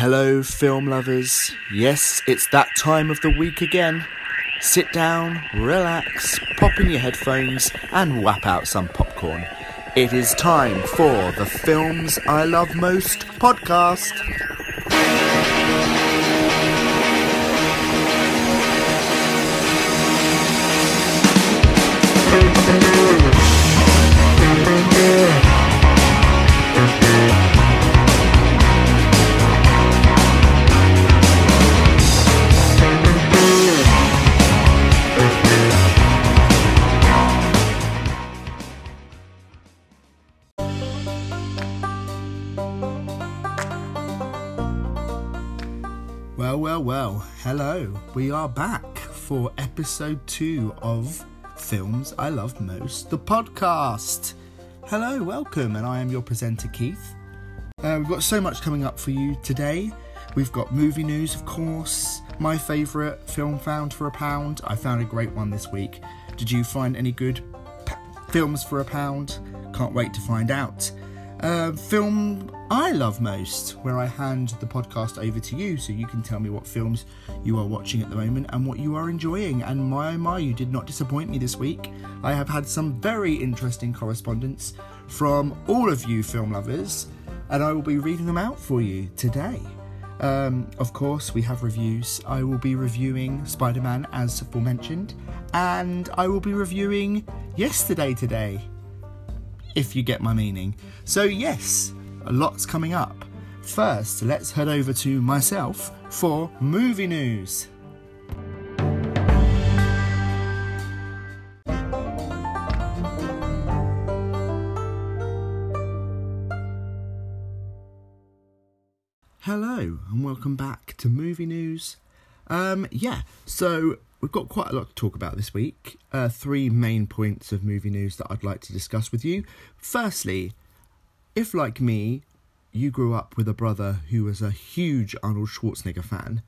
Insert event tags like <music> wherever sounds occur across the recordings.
Hello, film lovers. Yes, it's that time of the week again. Sit down, relax, pop in your headphones, and whap out some popcorn. It is time for the Films I Love Most podcast. We are back for episode two of Films I Love Most, the podcast. Hello, welcome, and I am your presenter, Keith. Uh, we've got so much coming up for you today. We've got movie news, of course, my favourite film found for a pound. I found a great one this week. Did you find any good p- films for a pound? Can't wait to find out. Uh, film I love most, where I hand the podcast over to you so you can tell me what films you are watching at the moment and what you are enjoying. And my, oh my, you did not disappoint me this week. I have had some very interesting correspondence from all of you film lovers, and I will be reading them out for you today. Um, of course, we have reviews. I will be reviewing Spider Man as aforementioned, and I will be reviewing Yesterday today if you get my meaning. So, yes, a lot's coming up. First, let's head over to myself for movie news. Hello, and welcome back to movie news. Um, yeah, so we've got quite a lot to talk about this week. Uh, three main points of movie news that I'd like to discuss with you. Firstly, if like me, you grew up with a brother who was a huge Arnold Schwarzenegger fan,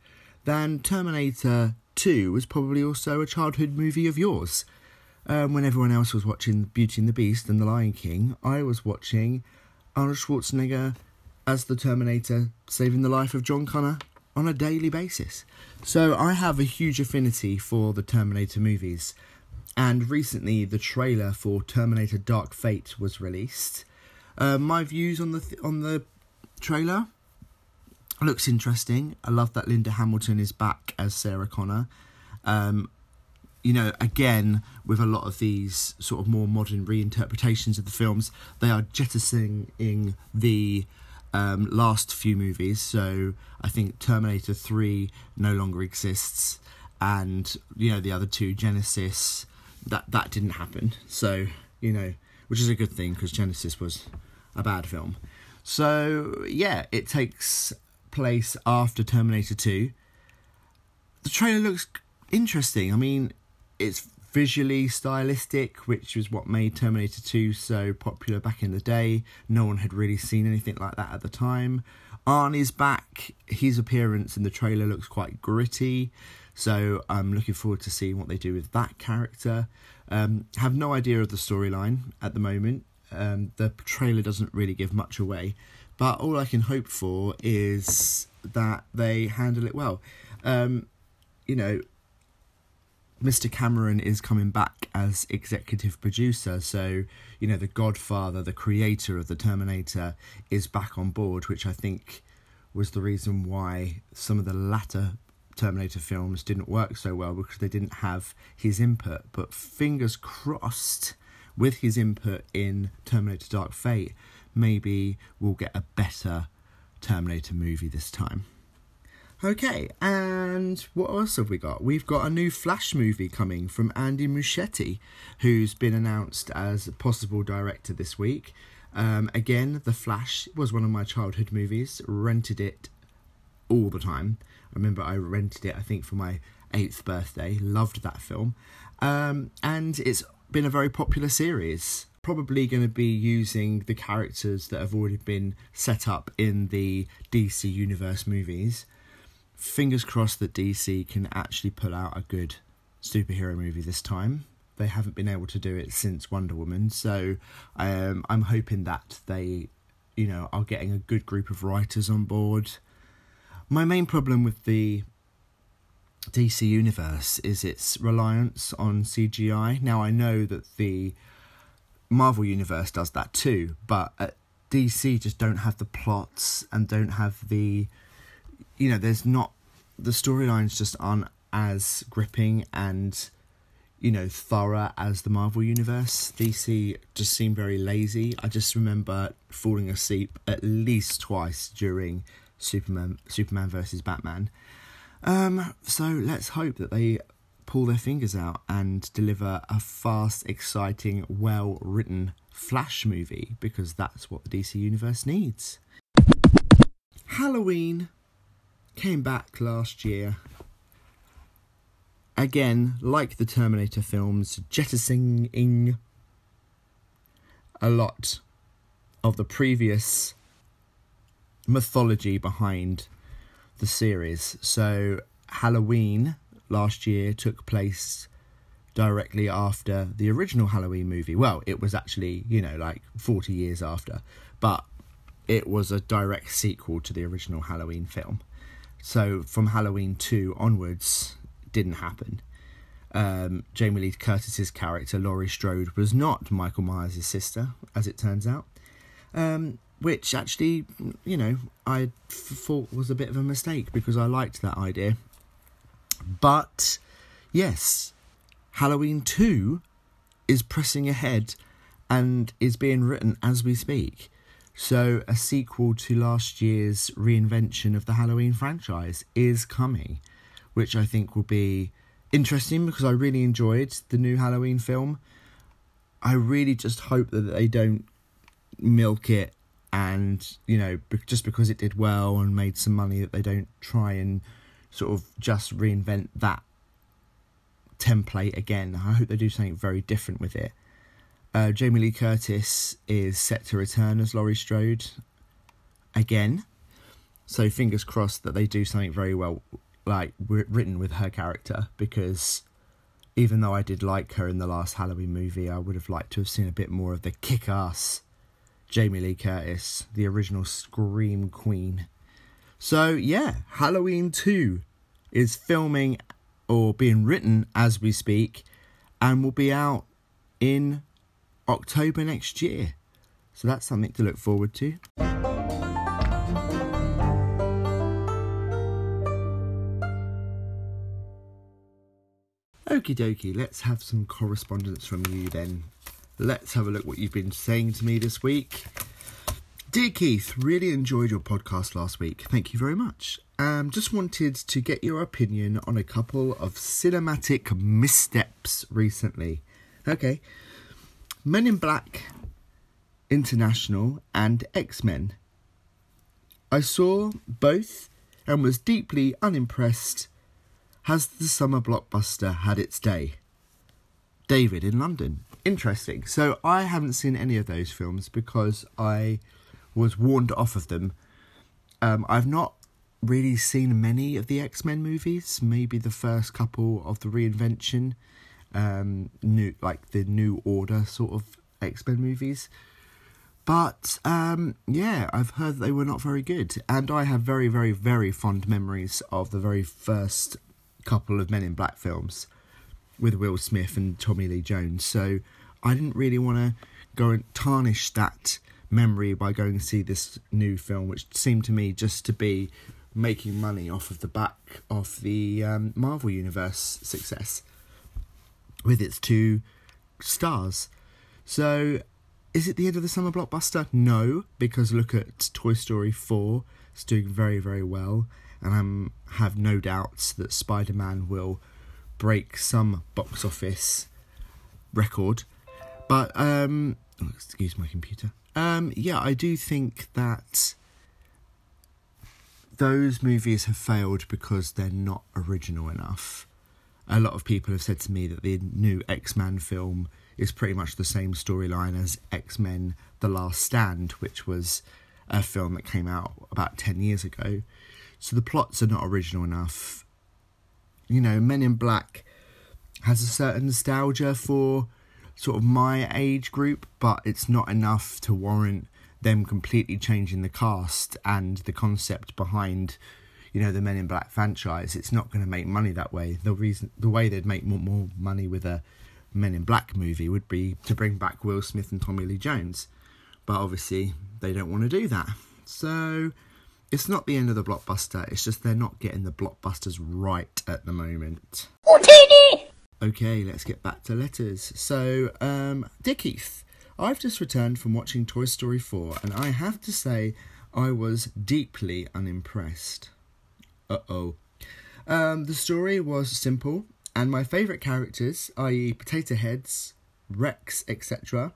then Terminator 2 was probably also a childhood movie of yours. Um, when everyone else was watching Beauty and the Beast and The Lion King, I was watching Arnold Schwarzenegger as the Terminator saving the life of John Connor on a daily basis. So I have a huge affinity for the Terminator movies. And recently, the trailer for Terminator Dark Fate was released. Uh, my views on the th- on the trailer looks interesting. I love that Linda Hamilton is back as Sarah Connor. Um, you know, again, with a lot of these sort of more modern reinterpretations of the films, they are jettisoning the um, last few movies. So I think Terminator 3 no longer exists, and, you know, the other two, Genisys, that, that didn't happen. So, you know, which is a good thing because Genisys was a bad film. So, yeah, it takes place after Terminator 2. The trailer looks interesting. I mean, it's visually stylistic, which was what made Terminator 2 so popular back in the day. No one had really seen anything like that at the time. Arnie's back. His appearance in the trailer looks quite gritty, so I'm looking forward to seeing what they do with that character. Um, have no idea of the storyline at the moment. Um, the trailer doesn't really give much away, but all I can hope for is that they handle it well. Um, you know, Mr. Cameron is coming back as executive producer, so you know the Godfather, the creator of the Terminator, is back on board, which I think was the reason why some of the latter Terminator films didn't work so well because they didn't have his input. But fingers crossed, with his input in Terminator Dark Fate, maybe we'll get a better Terminator movie this time. Okay, and what else have we got? We've got a new Flash movie coming from Andy Muschietti, who's been announced as a possible director this week. Um, again, The Flash was one of my childhood movies, rented it all the time. I remember I rented it, I think, for my eighth birthday, loved that film. Um, and it's been a very popular series. Probably going to be using the characters that have already been set up in the DC Universe movies fingers crossed that DC can actually pull out a good superhero movie this time. They haven't been able to do it since Wonder Woman, so um, I'm hoping that they, you know, are getting a good group of writers on board. my main problem with the DC universe is its reliance on CGI. Now I know that the Marvel universe does that too, but uh, DC just don't have the plots and don't have the you know, there's not the storylines just aren't as gripping and you know thorough as the Marvel universe. DC just seemed very lazy. I just remember falling asleep at least twice during Superman Superman versus Batman. Um, so let's hope that they pull their fingers out and deliver a fast, exciting, well written Flash movie because that's what the DC Universe needs. Halloween came back last year. Again, like the Terminator films, jettisoning a lot of the previous mythology behind the series. So, Halloween last year took place directly after the original Halloween movie. Well, it was actually, you know, like 40 years after, but it was a direct sequel to the original Halloween film. So, from Halloween 2 onwards, didn't happen. Um, Jamie Lee Curtis's character, Laurie Strode, was not Michael Myers' sister, as it turns out. Um, which actually, you know, I thought was a bit of a mistake because I liked that idea. But yes, Halloween 2 is pressing ahead and is being written as we speak. So, a sequel to last year's reinvention of the Halloween franchise is coming, which I think will be interesting because I really enjoyed the new Halloween film. I really just hope that they don't milk it and you know just because it did well and made some money that they don't try and sort of just reinvent that template again i hope they do something very different with it uh, jamie lee curtis is set to return as laurie strode again so fingers crossed that they do something very well like written with her character because even though i did like her in the last halloween movie i would have liked to have seen a bit more of the kick-ass Jamie Lee Curtis, the original Scream Queen. So, yeah, Halloween 2 is filming or being written as we speak and will be out in October next year. So, that's something to look forward to. Okie dokie, let's have some correspondence from you then, Let's have a look what you've been saying to me this week. Dear Keith, really enjoyed your podcast last week. Thank you very much. Um, just wanted to get your opinion on a couple of cinematic missteps recently. Okay. Men in Black International and X Men. I saw both and was deeply unimpressed. Has the summer blockbuster had its day? David in London interesting. So I haven't seen any of those films because I was warned off of them. Um, I've not really seen many of the X Men movies. Maybe the first couple of the reinvention, um, new like the New Order sort of X Men movies. But um, yeah, I've heard they were not very good, and I have very, very, very fond memories of the very first couple of Men in Black films with Will Smith and Tommy Lee Jones. So I didn't really want to go and tarnish that memory by going to see this new film, which seemed to me just to be making money off of the back of the um, Marvel Universe success with its two stars. So, is it the end of the summer blockbuster? No, because look at Toy Story 4, it's doing very, very well, and I have no doubts that Spider Man will break some box office record. But um, oh, excuse my computer. Um, yeah, I do think that those movies have failed because they're not original enough. A lot of people have said to me that the new X Men film is pretty much the same storyline as X Men The Last Stand, which was a film that came out about 10 years ago. So the plots are not original enough. You know, Men in Black has a certain nostalgia for sort of my age group, but it's not enough to warrant them completely changing the cast and the concept behind, you know the Men in Black franchise, it's not going to make money that way. The reason, the way they'd make more, more money with a Men in Black movie would be to bring back Will Smith and Tommy Lee Jones, but obviously they don't want to do that. So it's not the end of the blockbuster. It's just they're not getting the blockbusters right at the moment. Okay, let's get back to letters. So, um, Keith, I've just returned from watching Toy Story 4, and I have to say I was deeply unimpressed. Uh oh. Um, the story was simple, and my favourite characters, i.e., Potato Heads, Rex, etc.,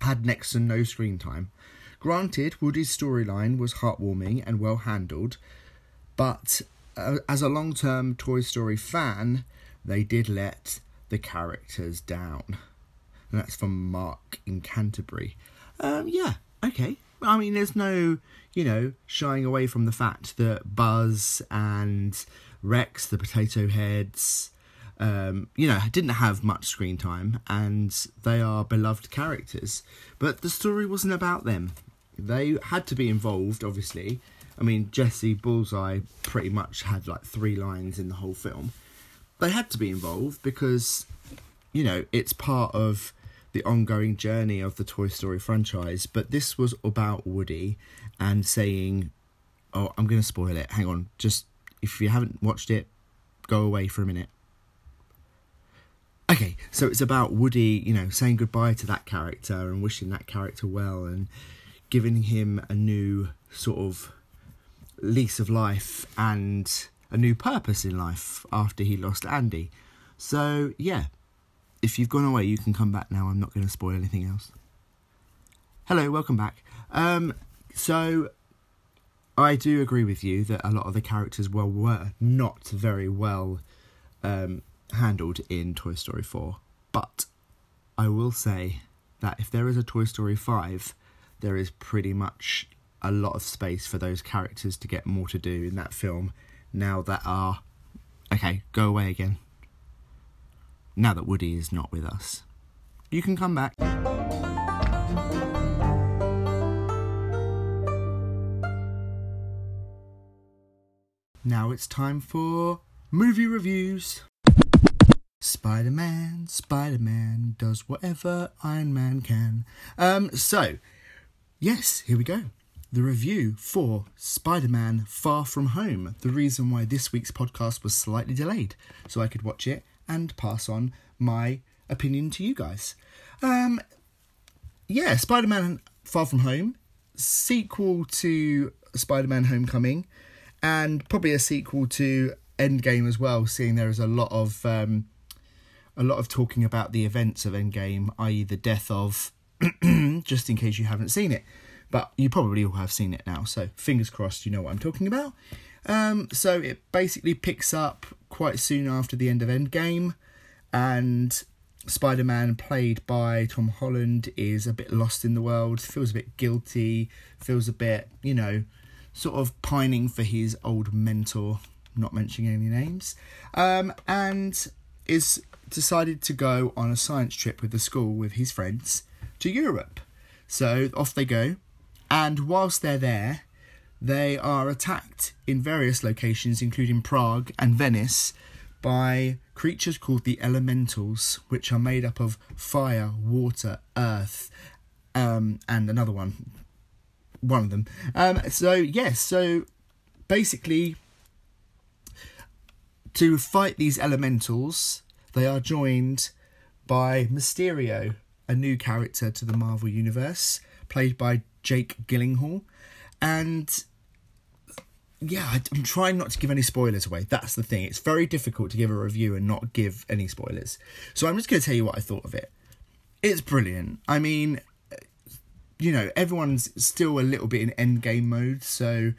had next to no screen time. Granted, Woody's storyline was heartwarming and well handled, but uh, as a long term Toy Story fan, they did let the characters down. And that's from Mark in Canterbury. Um, yeah, okay. I mean, there's no, you know, shying away from the fact that Buzz and Rex, the potato heads, um, you know, didn't have much screen time and they are beloved characters. But the story wasn't about them. They had to be involved, obviously. I mean, Jesse Bullseye pretty much had like three lines in the whole film. They had to be involved because, you know, it's part of the ongoing journey of the Toy Story franchise. But this was about Woody and saying, Oh, I'm going to spoil it. Hang on. Just if you haven't watched it, go away for a minute. Okay, so it's about Woody, you know, saying goodbye to that character and wishing that character well and giving him a new sort of lease of life and a new purpose in life after he lost Andy. So, yeah, if you've gone away, you can come back now. I'm not going to spoil anything else. Hello, welcome back. Um, so, I do agree with you that a lot of the characters well were not very well um, handled in Toy Story 4. But I will say that if there is a Toy Story 5, there is pretty much a lot of space for those characters to get more to do in that film now that are. Okay, go away again. Now that Woody is not with us. You can come back. Now it's time for movie reviews. Spider Man, Spider Man does whatever Iron Man can. Um, so, yes, here we go. The review for Spider Man Far From Home. The reason why this week's podcast was slightly delayed, so I could watch it and pass on my opinion to you guys. Um, yeah, Spider Man Far From Home, sequel to Spider Man Homecoming, and probably a sequel to Endgame as well, seeing there is a lot of um, a lot of talking about the events of Endgame, i.e., the death of. <clears throat> just in case you haven't seen it, but you probably all have seen it now. So fingers crossed, you know what I'm talking about. Um, so it basically picks up quite soon after the end of Endgame, and Spider Man, played by Tom Holland, is a bit lost in the world, feels a bit guilty, feels a bit, you know, sort of pining for his old mentor, not mentioning any names, um, and is decided to go on a science trip with the school with his friends to Europe. So off they go, and whilst they're there, they are attacked in various locations, including Prague and Venice, by creatures called the elementals, which are made up of fire, water, earth, um, and another one. One of them. Um, so, yes, so basically, to fight these elementals, they are joined by Mysterio, a new character to the Marvel Universe, played by Jake Gyllenhaal. And yeah, I'm trying not to give any spoilers away. That's the thing. It's very difficult to give a review and not give any spoilers. So I'm just going to tell you what I thought of it. It's brilliant. I mean, you know, everyone's still a little bit in endgame mode. So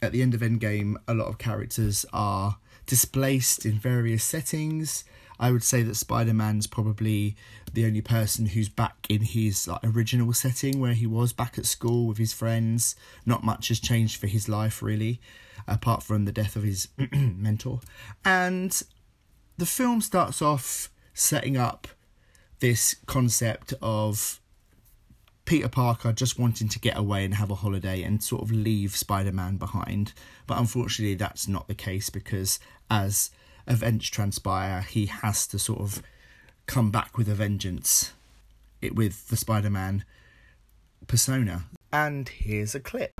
at the end of endgame, a lot of characters are displaced in various settings. I would say that Spider Man's probably the only person who's back in his like, original setting where he was back at school with his friends. Not much has changed for his life, really, apart from the death of his <clears throat> mentor. And the film starts off setting up this concept of Peter Parker just wanting to get away and have a holiday and sort of leave Spider Man behind. But unfortunately, that's not the case because as events transpire, he has to sort of come back with a vengeance it with the Spider Man persona. And here's a clip.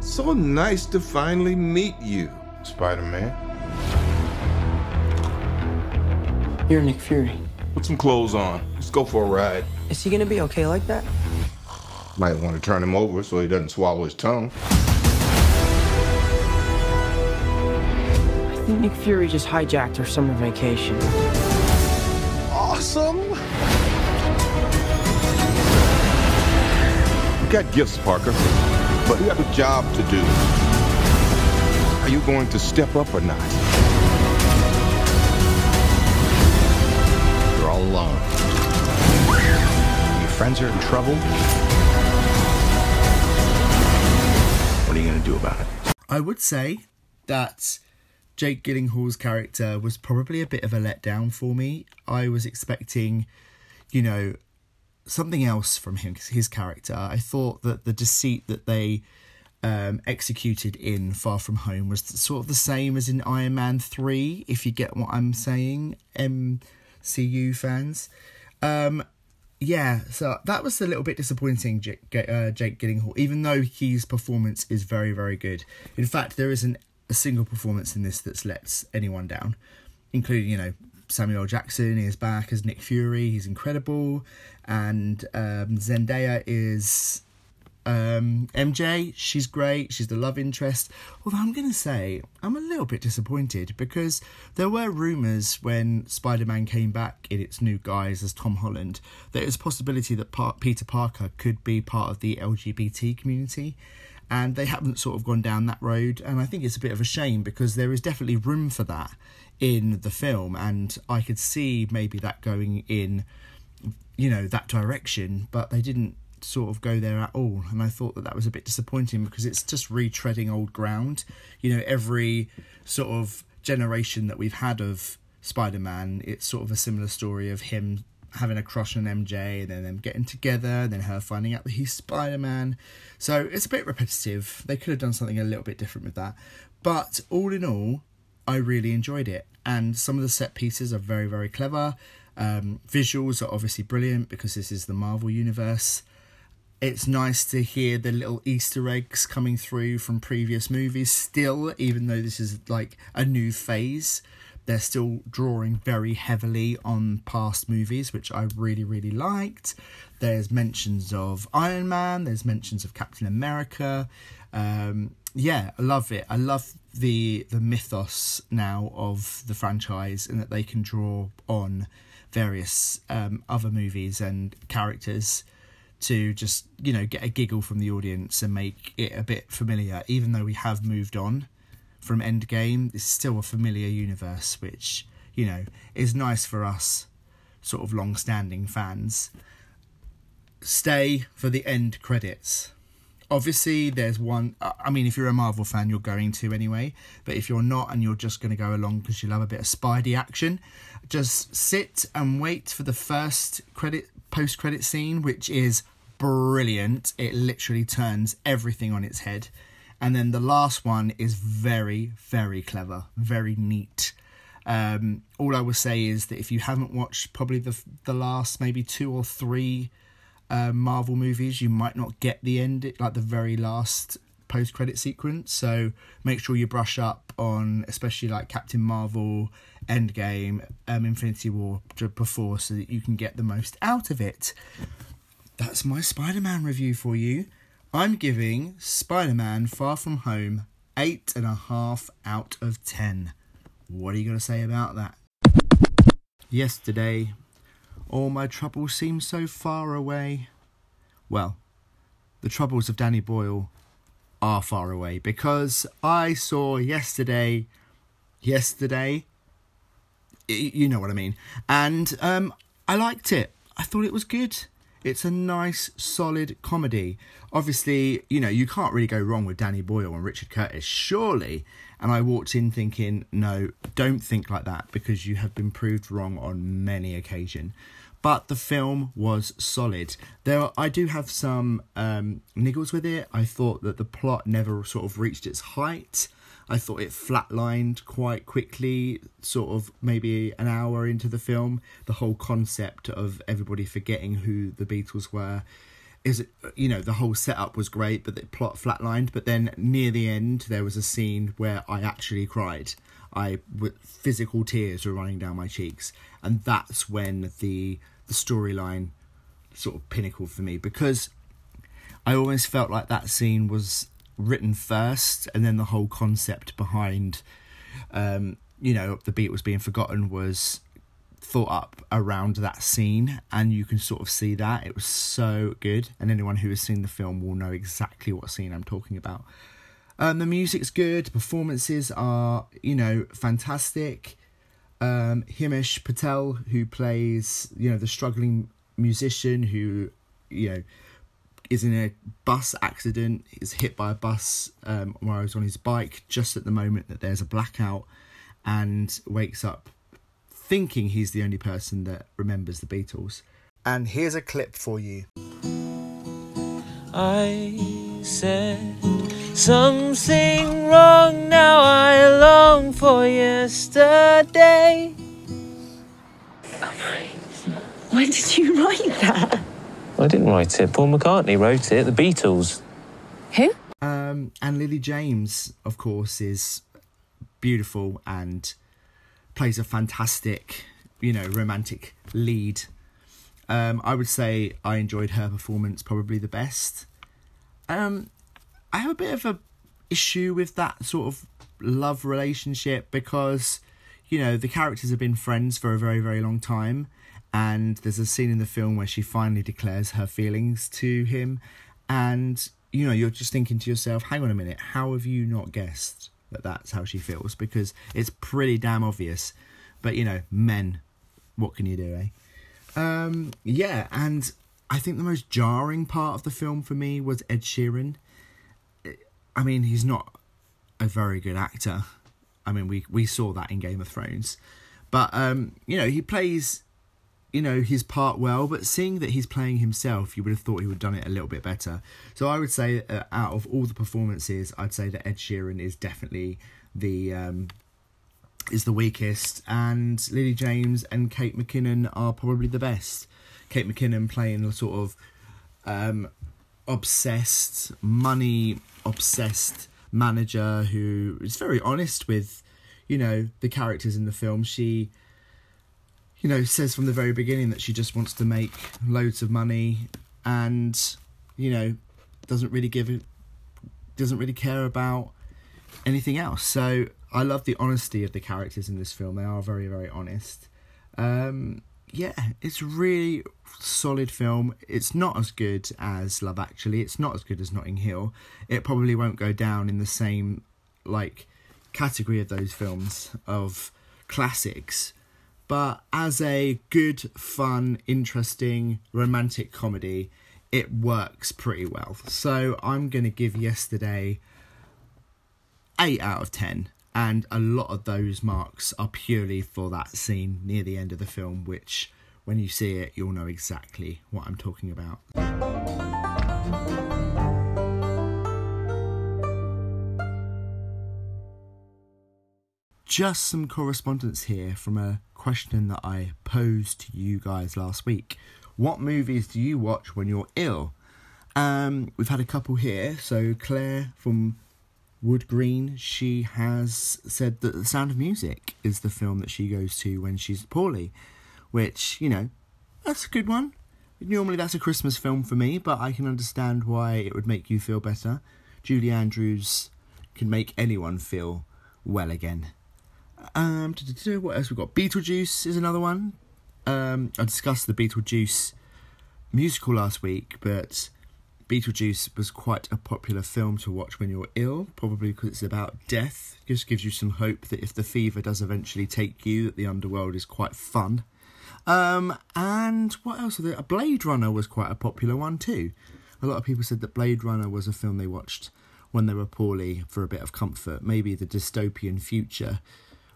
So nice to finally meet you, Spider Man. You're Nick Fury. Put some clothes on. Let's go for a ride. Is he gonna be okay like that? Might want to turn him over so he doesn't swallow his tongue. Nick Fury just hijacked our summer vacation. Awesome! You got gifts, Parker, but you have a job to do. Are you going to step up or not? You're all alone. Your friends are in trouble. What are you going to do about it? I would say that Jake Gyllenhaal's character was probably a bit of a letdown for me. I was expecting, you know, something else from him, his character. I thought that the deceit that they um, executed in Far From Home was sort of the same as in Iron Man 3, if you get what I'm saying, MCU fans. Um, yeah, so that was a little bit disappointing, Jake, uh, Jake Gyllenhaal, even though his performance is very, very good. In fact, there isn't a single performance in this that's lets anyone down, including, you know, Samuel Jackson is back as Nick Fury. He's incredible. And um, Zendaya is um, MJ. She's great. She's the love interest. Although I'm going to say, I'm a little bit disappointed because there were rumours when Spider Man came back in its new guise as Tom Holland that it was a possibility that Peter Parker could be part of the LGBT community and they haven't sort of gone down that road and i think it's a bit of a shame because there is definitely room for that in the film and i could see maybe that going in you know that direction but they didn't sort of go there at all and i thought that that was a bit disappointing because it's just retreading old ground. You know every sort of generation that we've had of spider-man it's sort of a similar story of him having a crush on MJ, and then them getting together, then her finding out that he's Spider Man. So it's a bit repetitive. They could have done something a little bit different with that. But all in all, I really enjoyed it. And some of the set pieces are very, very clever. Um, visuals are obviously brilliant because this is the Marvel Universe. It's nice to hear the little Easter eggs coming through from previous movies still, even though this is like a new phase they're still drawing very heavily on past movies, which I really, really liked. There's mentions of Iron Man, there's mentions of Captain America. Um, yeah, I love it. I love the the mythos now of the franchise and that they can draw on various um, other movies and characters to just you know get a giggle from the audience and make it a bit familiar even though we have moved on from Endgame. It's still a familiar universe, which, you know, is nice for us sort of long standing fans. Stay for the end credits. Obviously, there's one. I mean, if you're a Marvel fan, you're going to anyway. But if you're not and you're just going to go along because you love a bit of Spidey action, just sit and wait for the first credit post credit scene, which is brilliant. It literally turns everything on its head. And then the last one is very, very clever, very neat. Um, all I will say is that if you haven't watched probably the the last maybe two or three uh, Marvel movies, you might not get the end, like the very last post credit sequence. So make sure you brush up on, especially like Captain Marvel, Endgame, um, Infinity War before, so that you can get the most out of it. That's my Spider Man review for you. I'm giving Spider Man Far From Home 8.5 out of 10. What are you going to say about that? Yesterday, all my troubles seemed so far away. Well, the troubles of Danny Boyle are far away because I saw yesterday, yesterday, you know what I mean, and um, I liked it. I thought it was good. It's a nice, solid comedy. Obviously, you know, you can't really go wrong with Danny Boyle and Richard Curtis, surely. And I walked in thinking, no, don't think like that because you have been proved wrong on many occasions. but the film was solid. There, are, I do have some um, niggles with it. I thought that the plot never sort of reached its height. I thought it flatlined quite quickly, sort of maybe an hour into the film. The whole concept of everybody forgetting who the Beatles were is you know the whole setup was great but the plot flatlined. But then near the end there was a scene where i actually cried. I with physical tears were running down my cheeks. And that's when the the storyline sort of pinnacle for me because i almost felt like that scene was written first and then the whole concept behind um you know the Beatles being forgotten was thought up around that scene and you can sort of see that. It was so good and anyone who has seen the film will know exactly what scene i'm talking about. Um, the music's good performances are you know fantastic. Um, himesh patel who plays you know the struggling musician who you know is in a bus accident is hit by a bus um, while he's on his bike just at the moment that there's a blackout and wakes up thinking he's the only person that remembers the Beatles. And here's a clip for you. I said something wrong, now I long for yesterday. When did you write that? I didn't write it. Paul McCartney wrote it. The Beatles. Who? Um, and Lily James, of course, is beautiful and plays a fantastic, you know, romantic lead. Um, I would say I enjoyed her performance probably the best. Um, I have a bit of a issue with that sort of love relationship because, you know, the characters have been friends for a very, very long time. And there's a scene in the film where she finally declares her feelings to him. And, you know, you're just thinking to yourself, hang on a minute, how have you not guessed that that's how she feels? Because it's pretty damn obvious. But, you know, men, what can you do, eh? Um, yeah, and I think the most jarring part of the film for me was Ed Sheeran. I mean, he's not a very good actor. I mean, we we saw that in Game of Thrones, but um, you know, he plays, you know, his part well. But seeing that he's playing himself, you would have thought he would have done it a little bit better. So I would say, uh, out of all the performances, I'd say that Ed Sheeran is definitely the um, is the weakest, and Lily James and Kate McKinnon are probably the best. Kate McKinnon playing a sort of um, obsessed, money obsessed manager who is very honest with, you know, the characters in the film. She, you know, says from the very beginning that she just wants to make loads of money and, you know, doesn't really give it, doesn't really care about anything else. So I love the honesty of the characters in this film. They are very, very honest. Um, yeah, it's really solid film. It's not as good as Love Actually. It's not as good as Notting Hill. It probably won't go down in the same like category of those films of classics. But as a good, fun, interesting, romantic comedy, it works pretty well. So I'm going to give Yesterday 8 out of 10 and a lot of those marks are purely for that scene near the end of the film which when you see it you'll know exactly what i'm talking about just some correspondence here from a question that i posed to you guys last week what movies do you watch when you're ill um, we've had a couple here so claire from Wood Green, she has said that The Sound of Music is the film that she goes to when she's poorly, which, you know, that's a good one. Normally that's a Christmas film for me, but I can understand why it would make you feel better. Julie Andrews can make anyone feel well again. Um, what else we got? Beetlejuice is another one. Um, I discussed the Beetlejuice musical last week, but Beetlejuice was quite a popular film to watch when you're ill, probably because it's about death. It just gives you some hope that if the fever does eventually take you, that the underworld is quite fun. Um, and what else? A Blade Runner was quite a popular one too. A lot of people said that Blade Runner was a film they watched when they were poorly for a bit of comfort. Maybe the dystopian future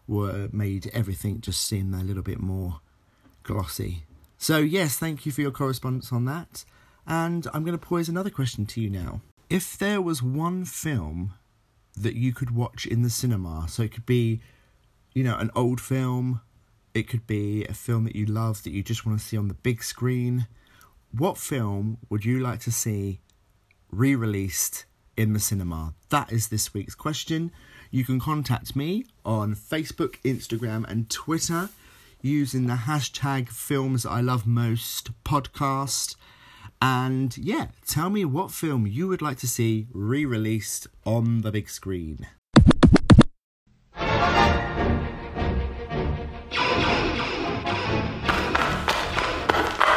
were made everything just seem a little bit more glossy. So, yes, thank you for your correspondence on that. And I'm going to pose another question to you now. If there was one film that you could watch in the cinema, so it could be, you know, an old film, it could be a film that you love that you just want to see on the big screen, what film would you like to see re released in the cinema? That is this week's question. You can contact me on Facebook, Instagram, and Twitter using the hashtag Films I Love Most podcast. And yeah, tell me what film you would like to see re released on the big screen.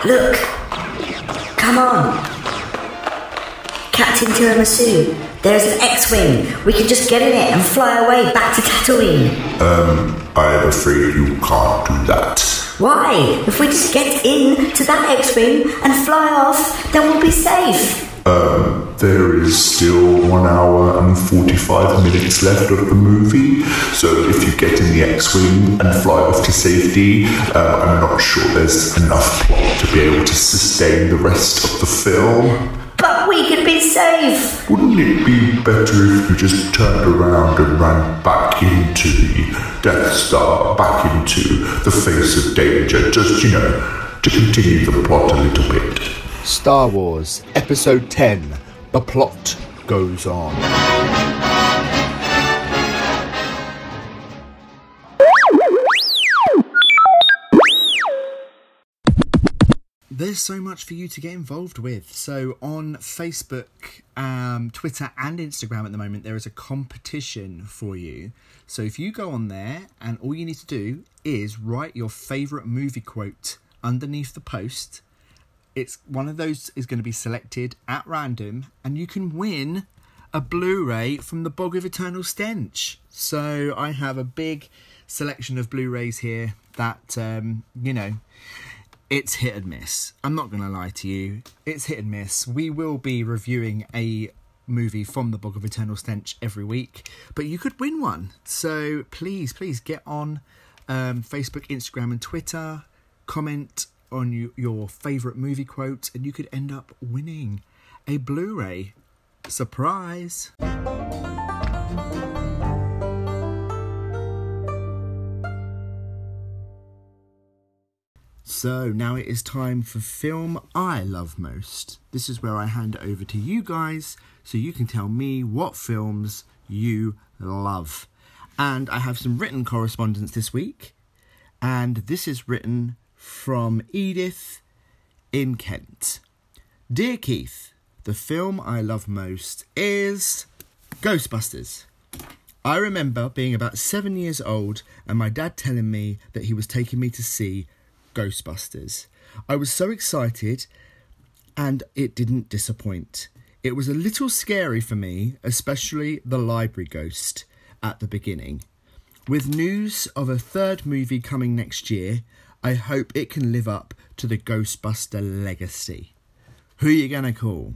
Look, come on. Captain Tiramisu, there's an X-Wing. We can just get in it and fly away back to Tatooine. Um, I'm afraid you can't do that. Why? If we just get in to that X-Wing and fly off, then we'll be safe. Um, there is still one hour and 45 minutes left of the movie, so if you get in the X Wing and fly off to safety, uh, I'm not sure there's enough plot to be able to sustain the rest of the film. But we could be safe. Wouldn't it be better if you just turned around and ran back into the Death Star, back into the face of danger, just, you know, to continue the plot a little bit? Star Wars Episode 10 The Plot Goes On. There's so much for you to get involved with. So, on Facebook, um, Twitter, and Instagram at the moment, there is a competition for you. So, if you go on there and all you need to do is write your favourite movie quote underneath the post, it's one of those is going to be selected at random and you can win a blu-ray from the bog of eternal stench so i have a big selection of blu-rays here that um, you know it's hit and miss. I'm not going to lie to you. It's hit and miss. We will be reviewing a movie from the bog of eternal stench every week but you could win one. So please please get on um, facebook instagram and twitter. Comment on you, your favorite movie quote and you could end up winning a blu-ray. Surprise So now it is time for film I love most. This is where I hand over to you guys so you can tell me what films you love. And I have some written correspondence this week. And this is written from Edith in Kent. Dear Keith, the film I love most is Ghostbusters. I remember being about seven years old and my dad telling me that he was taking me to see Ghostbusters. I was so excited and it didn't disappoint. It was a little scary for me, especially the library ghost at the beginning. With news of a third movie coming next year, I hope it can live up to the Ghostbuster legacy. Who are you to call?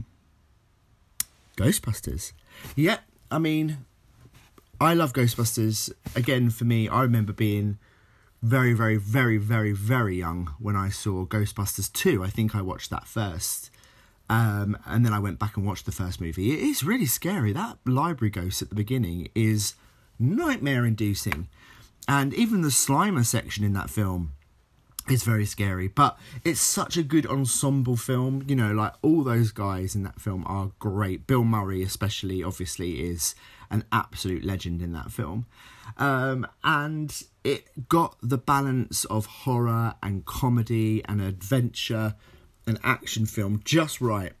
Ghostbusters. Yeah, I mean, I love Ghostbusters. Again, for me, I remember being very, very, very, very, very young when I saw Ghostbusters 2. I think I watched that first. Um, and then I went back and watched the first movie. It is really scary. That library ghost at the beginning is nightmare inducing. And even the Slimer section in that film is very scary. But it's such a good ensemble film. You know, like all those guys in that film are great. Bill Murray, especially, obviously, is an absolute legend in that film. Um, and it got the balance of horror and comedy and adventure and action film just right.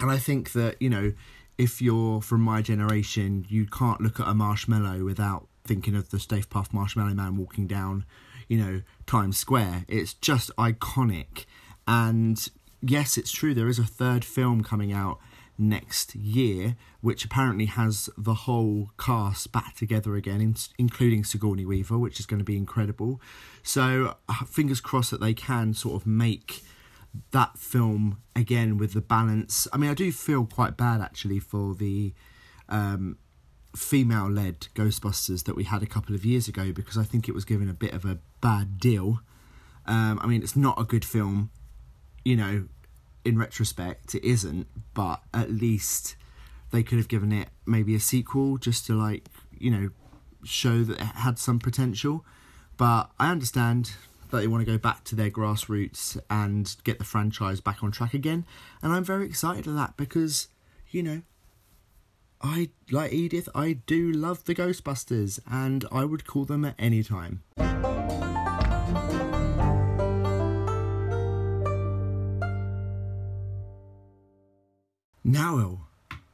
And I think that, you know, if you're from my generation, you can't look at a marshmallow without thinking of the Stay Puft Marshmallow Man walking down, you know, Times Square. It's just iconic. And yes, it's true, there is a third film coming out next year, which apparently has the whole cast back together again, in, including Sigourney Weaver, which is going to be incredible. So, uh, fingers crossed that they can sort of make that film again with the balance. I mean, I do feel quite bad actually for the um, female led Ghostbusters that we had a couple of years ago because I think it was given a bit of a bad deal. Um, I mean, it's not a good film, you know, in retrospect, it isn't, but at least they could have given it maybe a sequel just to, like, you know, show that it had some potential. But I understand that they want to go back to their grassroots and get the franchise back on track again. And I'm very excited for that because, you know, I, like Edith, I do love the Ghostbusters and I would call them at any time. Now,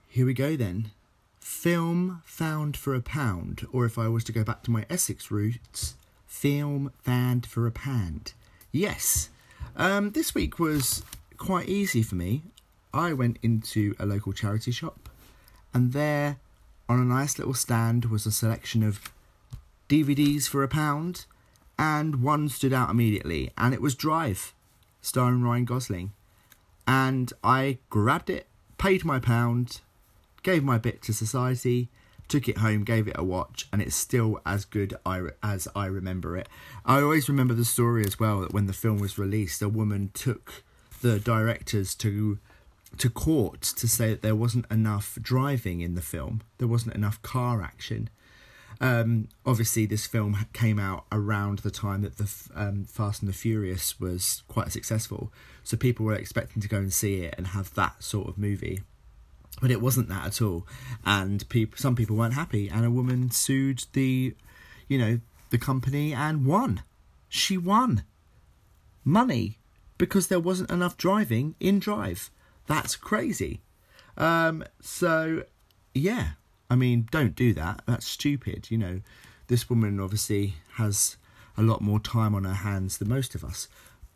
here we go then. Film found for a pound, or if I was to go back to my Essex roots, film found for a pound. Yes, um, this week was quite easy for me. I went into a local charity shop, and there, on a nice little stand, was a selection of DVDs for a pound, and one stood out immediately, and it was Drive, starring Ryan Gosling. And I grabbed it, paid my pound, gave my bit to society, took it home, gave it a watch, and it's still as good as I remember it. I always remember the story as well that when the film was released, a woman took the directors to to court to say that there wasn't enough driving in the film, there wasn't enough car action. Um, obviously, this film came out around the time that the um, Fast and the Furious was quite successful, so people were expecting to go and see it and have that sort of movie. But it wasn't that at all. And people some people weren't happy. And a woman sued the you know the company and won. She won money because there wasn't enough driving in drive. That's crazy. Um so yeah i mean don't do that that's stupid you know this woman obviously has a lot more time on her hands than most of us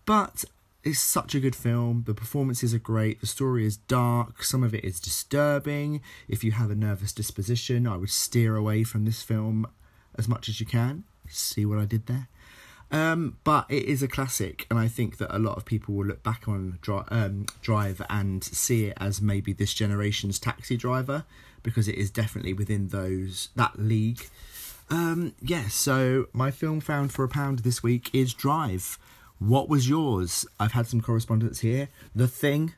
but it's such a good film. The performances are great. The story is dark. Some of it is disturbing. If you have a nervous disposition, I would steer away from this film as much as you can. See what I did there? Um, but it is a classic, and I think that a lot of people will look back on um, Drive and see it as maybe this generation's Taxi Driver because it is definitely within those that league. Um, yeah, so my film found for a pound this week is Drive. What was yours? I've had some correspondence here. The Thing.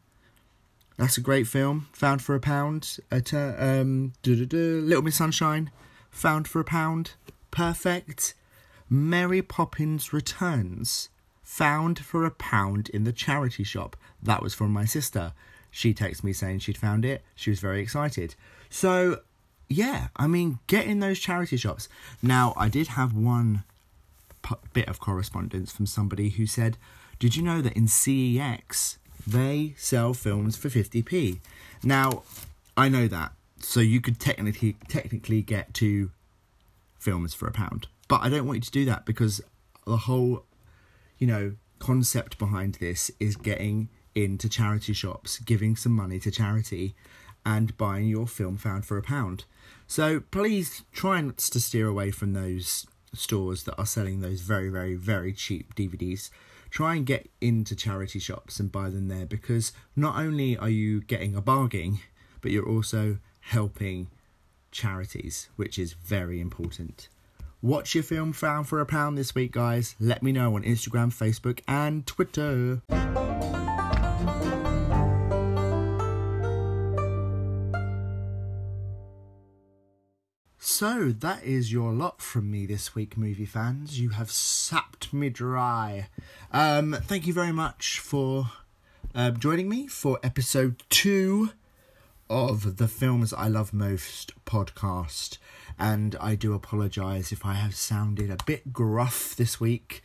That's a great film. Found for a pound. At, uh, um, Little Miss Sunshine. Found for a pound. Perfect. Mary Poppins Returns. Found for a pound in the charity shop. That was from my sister. She texted me saying she'd found it. She was very excited. So, yeah, I mean, get in those charity shops. Now, I did have one bit of correspondence from somebody who said, Did you know that in CEX they sell films for 50p? Now, I know that. So you could technically technically get two films for a pound. But I don't want you to do that because the whole, you know, concept behind this is getting into charity shops, giving some money to charity, and buying your film found for a pound. So please try not to steer away from those stores that are selling those very, very, very cheap DVDs, try and get into charity shops and buy them there because not only are you getting a bargain, but you're also helping charities, which is very important. Watch your film found for a pound this week, guys. Let me know on Instagram, Facebook, and Twitter. So that is your lot from me this week, movie fans. You have sapped me dry. Um, thank you very much for uh, joining me for episode two of the Films I Love Most podcast. And I do apologise if I have sounded a bit gruff this week.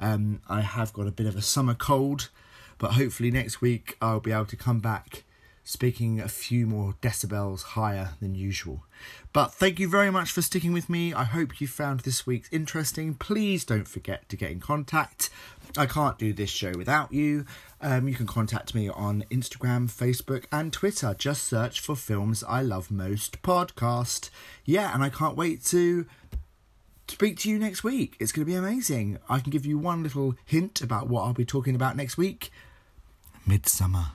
Um, I have got a bit of a summer cold, but hopefully next week I'll be able to come back speaking a few more decibels higher than usual. But thank you very much for sticking with me. I hope you found this week's interesting. Please don't forget to get in contact. I can't do this show without you. Um, you can contact me on Instagram, Facebook, and Twitter. Just search for Films I Love Most podcast. Yeah, and I can't wait to speak to you next week. It's going to be amazing. I can give you one little hint about what I'll be talking about next week. Midsommar.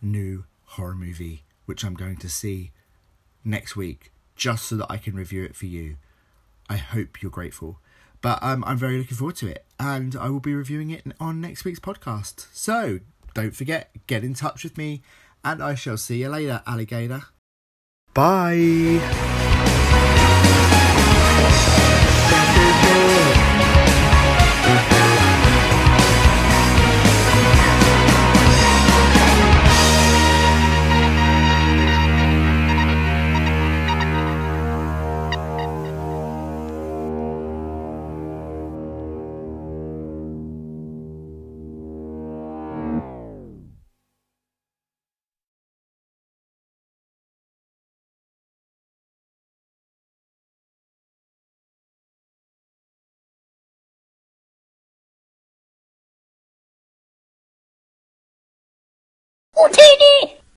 New horror movie, which I'm going to see next week, just so that I can review it for you. I hope you're grateful. But um, I'm very looking forward to it, and I will be reviewing it on next week's podcast. So don't forget, get in touch with me, and I shall see you later, alligator. Bye.